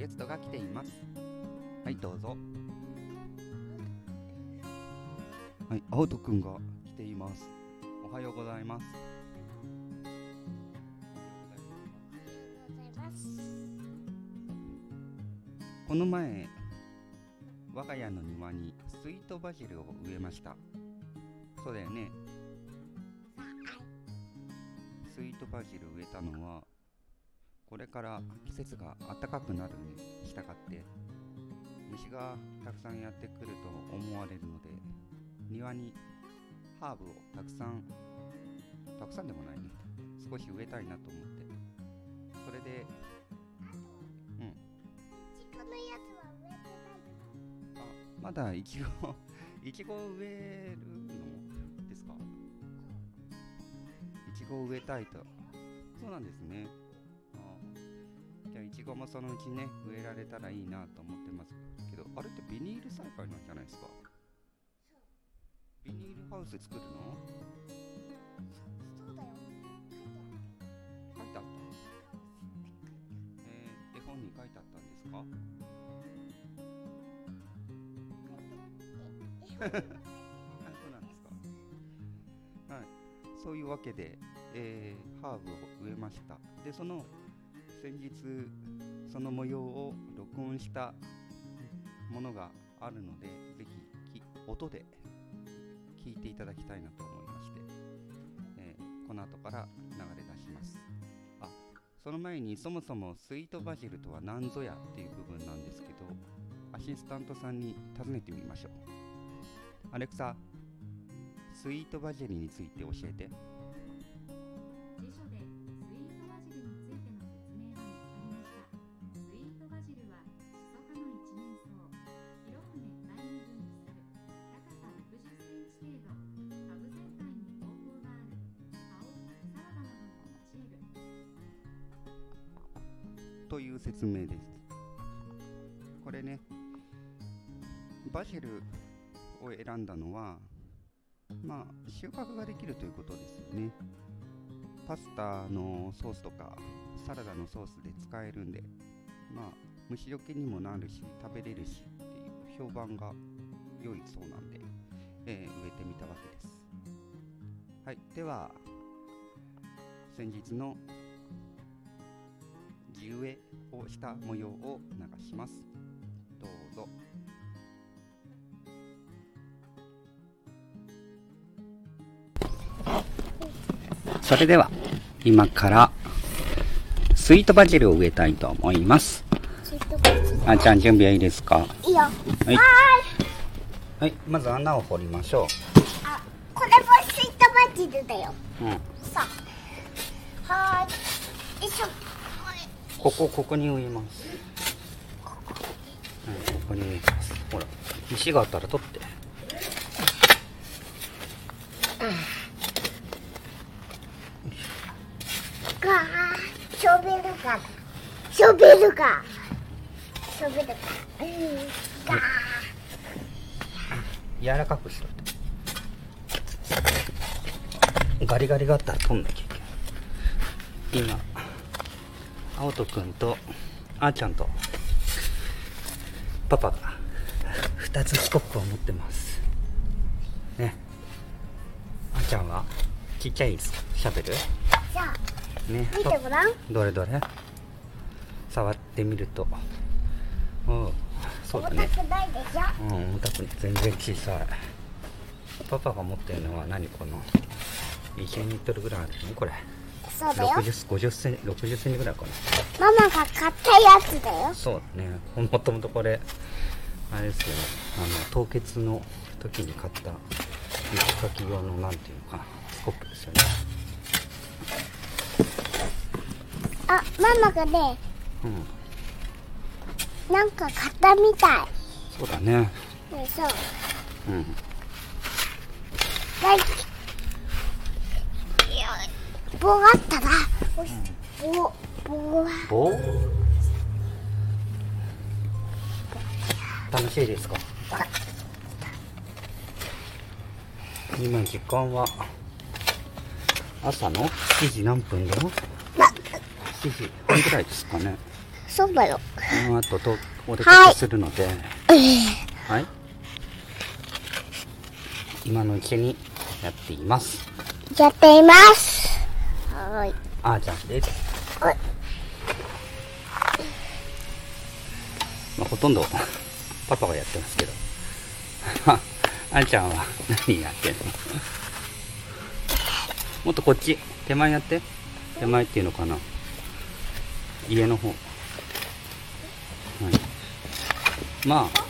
ゲストが来ています。はいどうぞ。はい青戸くんが来ています。おはようございます。この前我が家の庭にスイートバジルを植えました。そうだよね。スイートバジル植えたのはこれから季節が暖かくなるに従って虫がたくさんやってくると思われるので庭にハーブをたくさんたくさんでもないね。少し植えたいなと思って。それでうん。あまだいちごいちご植えるのですか？いちごを植えたいと。そうなんですね。あじゃあいちごもそのうちね植えられたらいいなと思ってますけどあれってビニール栽培なんじゃないですか？ビニールハウス作るの？書いてあった。えー、絵本に書いてあったんですか？あそう なんですか？はい。そういうわけで、えーハーブを植えました。でその先日その模様を録音したものがあるのでぜひ音で聞いていただきたいなと思いまして、えーこの後から流れ出します。あその前にそもそもスイートバジルとは何ぞやっていう部分なんですけどアシスタントさんに尋ねてみましょう。アレクサスイートバジルについて教えて。という説明です。これねバジルを選んだのはまあ収穫ができるということですよね。パスタのソースとかサラダのソースで使えるんでまあ虫除けにもなるし食べれるしっていう評判が良いそうなんで、えー植えてみたわけです。はいでは先日の地植えをした模様を流します。どうぞ。それでは今からスイートバジルを植えたいと思います。あーちゃん準備はいいですか？いいよ。はい。はい。まず穴を掘りましょあ、これもスイートバジルだよ。う、うん、さあ。はーい。ここここに植えますうん、ここに植えますほら石があったら取ってガー。ショベルカーだ。ショベルカー。ショベルカー。うん。ガー。柔らかくしといてガリガリがあったら取んなきゃいけない今青戸くんとあーちゃんとパパが2つスコップを持ってます。ね。あーちゃんはちっちゃいシャベルじゃあ、ね。見てごらん。どれどれ？触ってみると。う。んそうだね。重たくないでしょ？うん、重たく全然小さい。パパが持ってるのは何この？1リットルぐらいあるの？これ。そうだよ。60、50センチ、60センチぐらいかな。ママが買ったやつだよ。そうだね。もともとこれ、あれですよね。あの、凍結の時に買った雪かき用のなんていうのかな、スコップですよね。あ、ママがね、うん。なんか買ったみたそうだね。い。でしょ。うん。大好き。棒が棒、楽しいですか？今時間は朝の7時何分だよ？7時半ぐらいですかねそうだよ。この後とお出かけするので、はい、今のうちにやっています。やっています。はい。あーちゃんです。まあ、ほとんどパパがやってますけど。あーちゃんは何やってんの？もっとこっち、手前やって。手前っていうのかな。家の方。はい。まあ、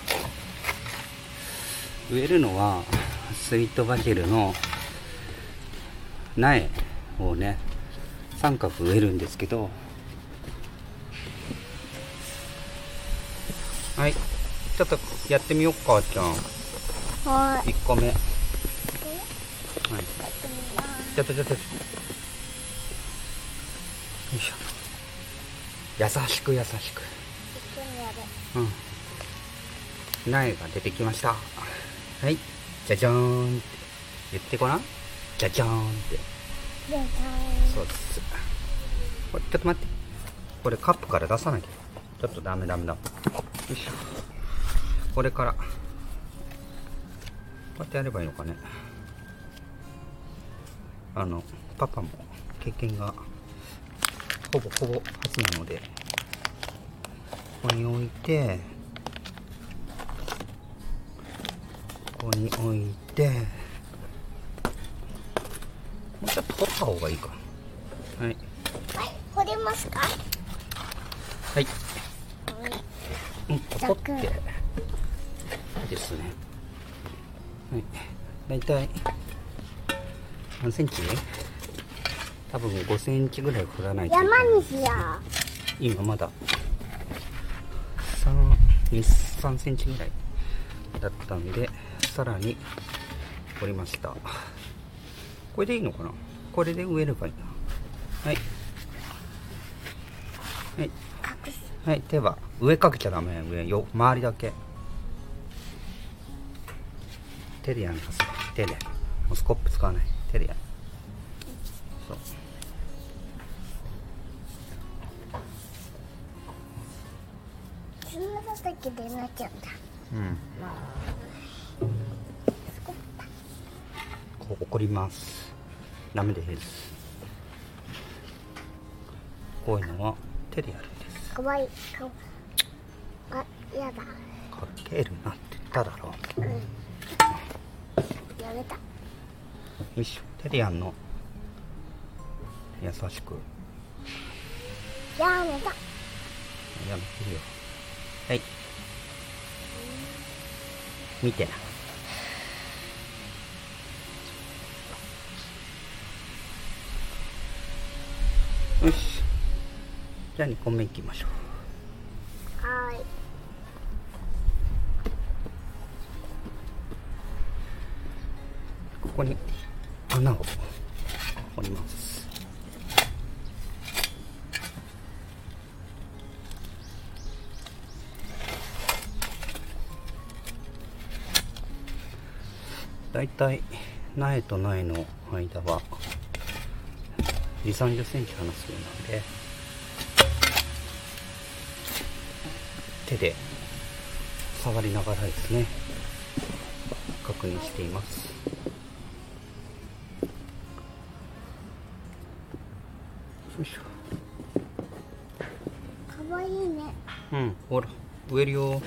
植えるのはスイートバジルの苗をね三角植えるんですけど。はい。ちょっとやってみようかちゃんはい。1個目。はい。ちょっとちょっとよいしょ。優しく優しく。うん。苗が出てきました。はい。じゃじゃーんって。言ってごらん。じゃじゃーんってそうです。これちょっと待って。これカップから出さなきゃ。ちょっとダメダメだ。よいしょ。これから。こうやってやればいいのかね。あのパパも経験がほぼほぼ初なのでここに置いてここに置いてうちょっと掘った方がいいか。はい。はい。掘れますか？はい。うん掘って。ですね。はい。だいたい何センチ？多分5センチぐらい掘らないと山にしよ今まだ。3 3センチぐらいだったんでさらに掘りましたこれでいいのかな？これで植えればいいな。はい。はい。はい、手は上かけちゃダメ上よ。周りだけ。手でやんなさい。手で。もうスコップ使わない。手でやる。そう。なっちゃうん。だ。うんこう怒りますダメですこういうのは手でやるんですかわいい。かわあ、やだ。かけるなって言っただろうん。やめた。よいしょ手でやんの優しくやめた。やめてるよはい見てなよし。じゃあ2個目いきましょう。はーい。ここに穴を掘ります。だいたい苗と苗の間は2 3 0センチ離すようなんで。手で触りながらですね。確認しています。よいしかわいいね。ょうんほら植えるよ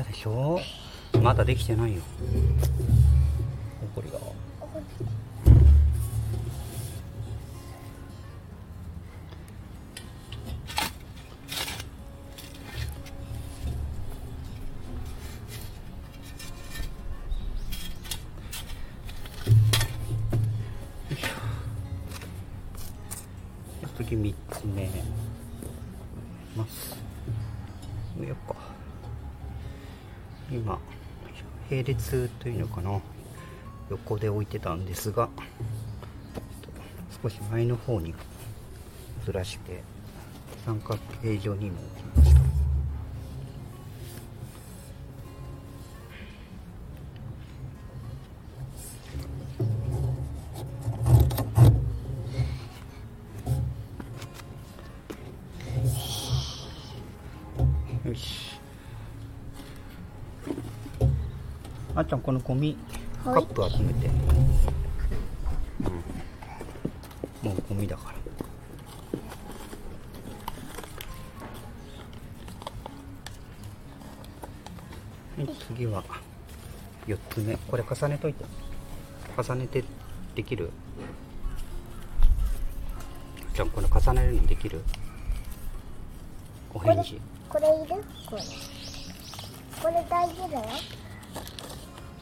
ったでしょ？まだできてないよ。ほこりが。次3つ目並列というのかな。横で置いてたんですが少し前の方にずらして三角形状にもちゃんこのゴミカはい。ップ集めて、うん、もうゴミだから。はい次は4つ目。これ重ねといて。重ねてできる？じゃあこれ重ねるのできる？お返事。これいる？これ。これ大事だよ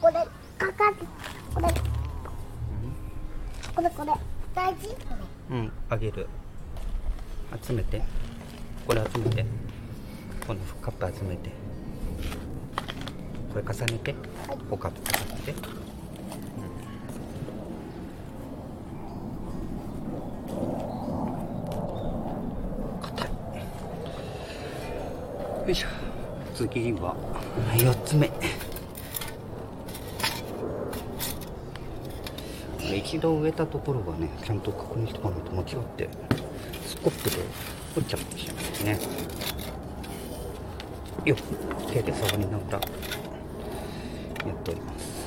これかかるこれこれこれ大事こうん、あげる。集めて。これ集めて。このカップ集めて。これ重ねて。はいおカップ重ねて。硬い。よいしょ。次は4つ目。一度植えたところがねちゃんと確認しておかないと間違ってスコップで掘っちゃうかもしれないですね。よっ手で触りながらやっております。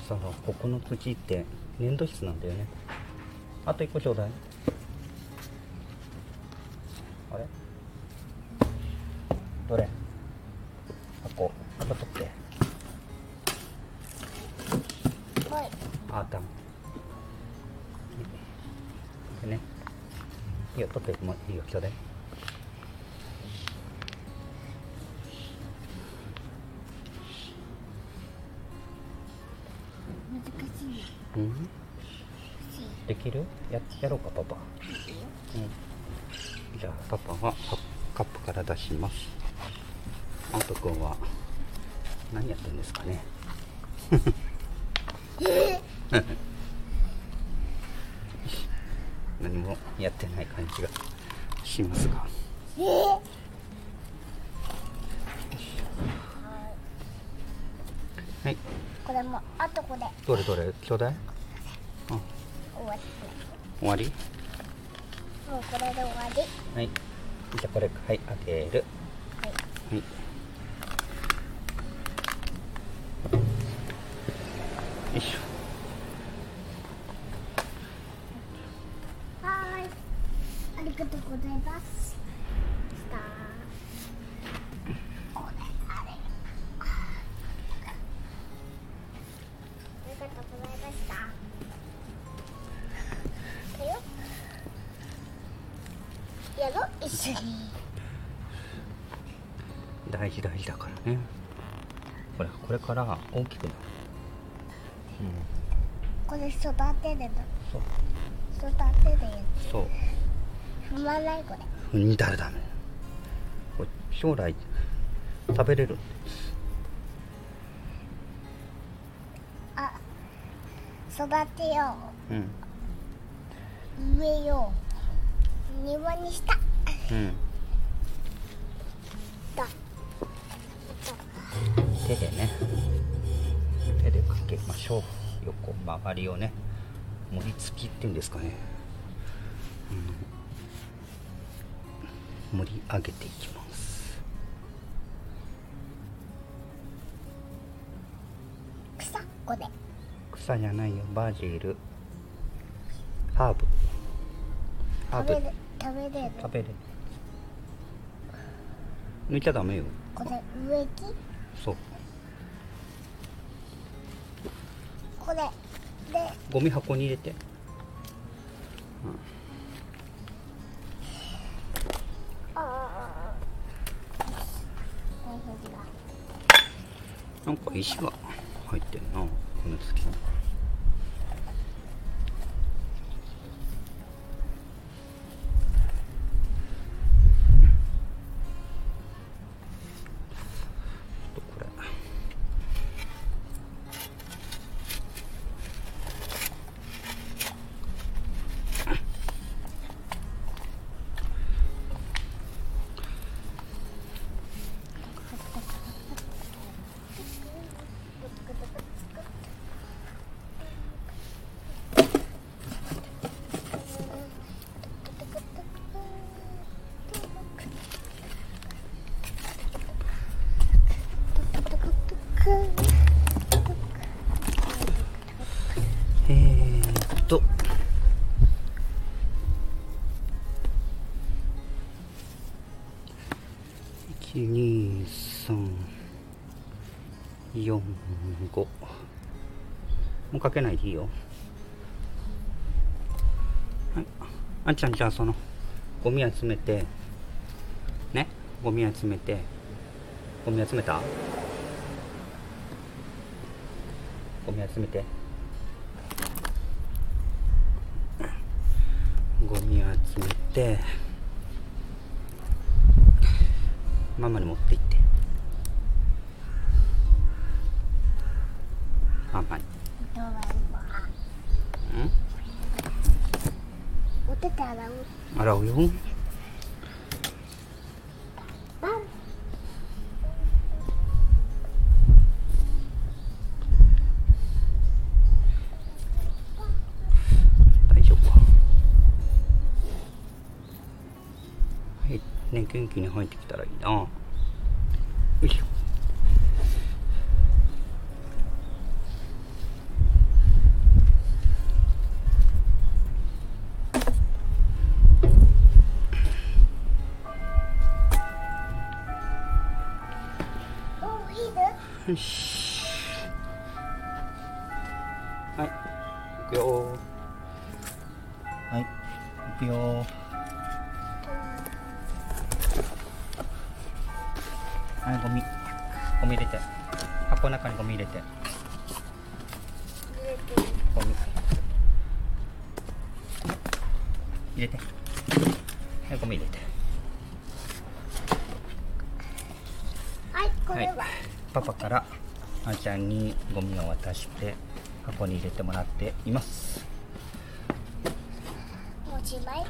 さここの土って粘土質なんだよね。あと一個ちょうだい。あれ？どれ？箱。箱取って。はい。あダメ。でね。いいよ取って。もいいよちょうだいできる？ややろうかパパ。うん。じゃあパパはカカップから出します。あとくんは何やってるんですかね？何もやってない感じがしますが。え？ーはい。これもあとこれ。どれどれ？ちょうだい終わり？もうこれで終わり。はい。じゃあこれはいあげる。はい。はい。よいしょ。はーい。ありがとうございます。ありがとうございました一緒に大事大事だからね。ほらこれから大きくなる。うん。これ育てるの。そう。育てるやそう。つ踏まないこれ。踏んだらダメこれ将来食べれる？あ育てよう。ん。う植えよう。庭にしたうん。だ手でね手でかけましょう。横曲がりをね盛り付きっていうんですかね、うん、盛り上げていきます。草これ草じゃないよバジル。ハーブ。ハーブ。食べる食食べれる。食べれる抜いちゃダメよ。これ植木？そう。これ。で。ゴミ箱に入れて。ああ大丈夫だなんか石が入ってるなこの月。ちうかけないでいいよ。はい。あんちゃんじゃあそのゴミ集めてね？ゴミ集めて。ゴミ集めた？ゴミ集めて。ゴミ集めて。ママに持って行って元気に入ってきたらいいな。よいしょ。よし入れて。はいゴミ入れて。はいこれは、はい、パパからあーちゃんにゴミを渡して箱に入れてもらっています。おしまい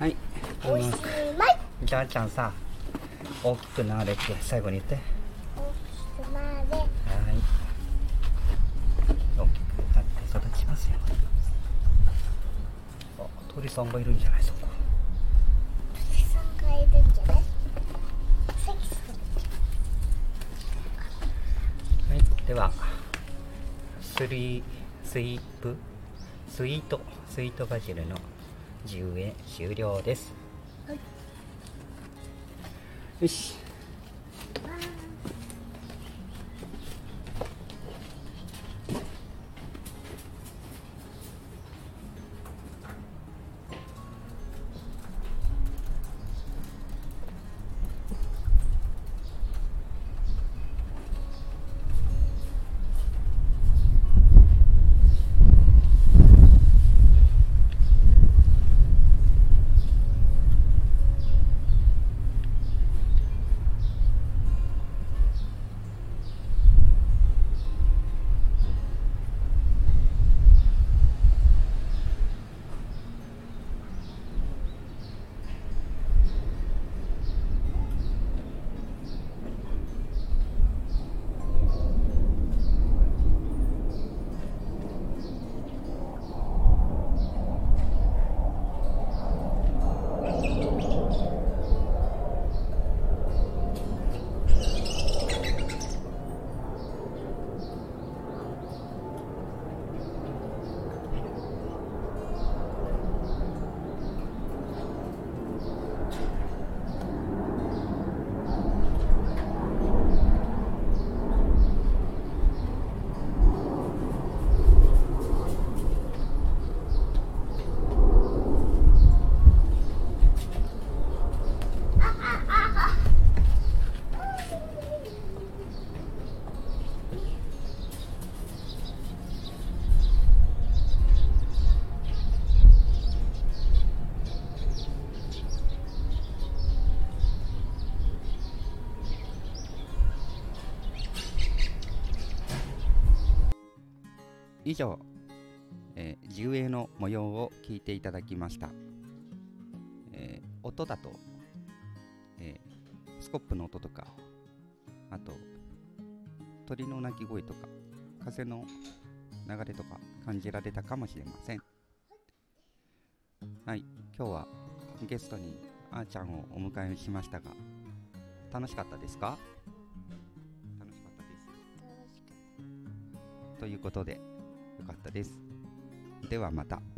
はい。おしまい。じゃあちゃんさ大きくなれって最後に言っておしまれはい大きくなって育ちますよあ鳥さんがいるんじゃないそこ。3回いるんじゃないはい。ではスリースイープ。スイート。スイートバジルの10円終了です。はい。よし以上、えー、地植えの模様を聞いていただきました、えー音だと、えースコップの音とかあと鳥の鳴き声とか風の流れとか感じられたかもしれません。はい今日はゲストにあーちゃんをお迎えしましたが楽しかったですか？楽しかったですということでよかったですではまた。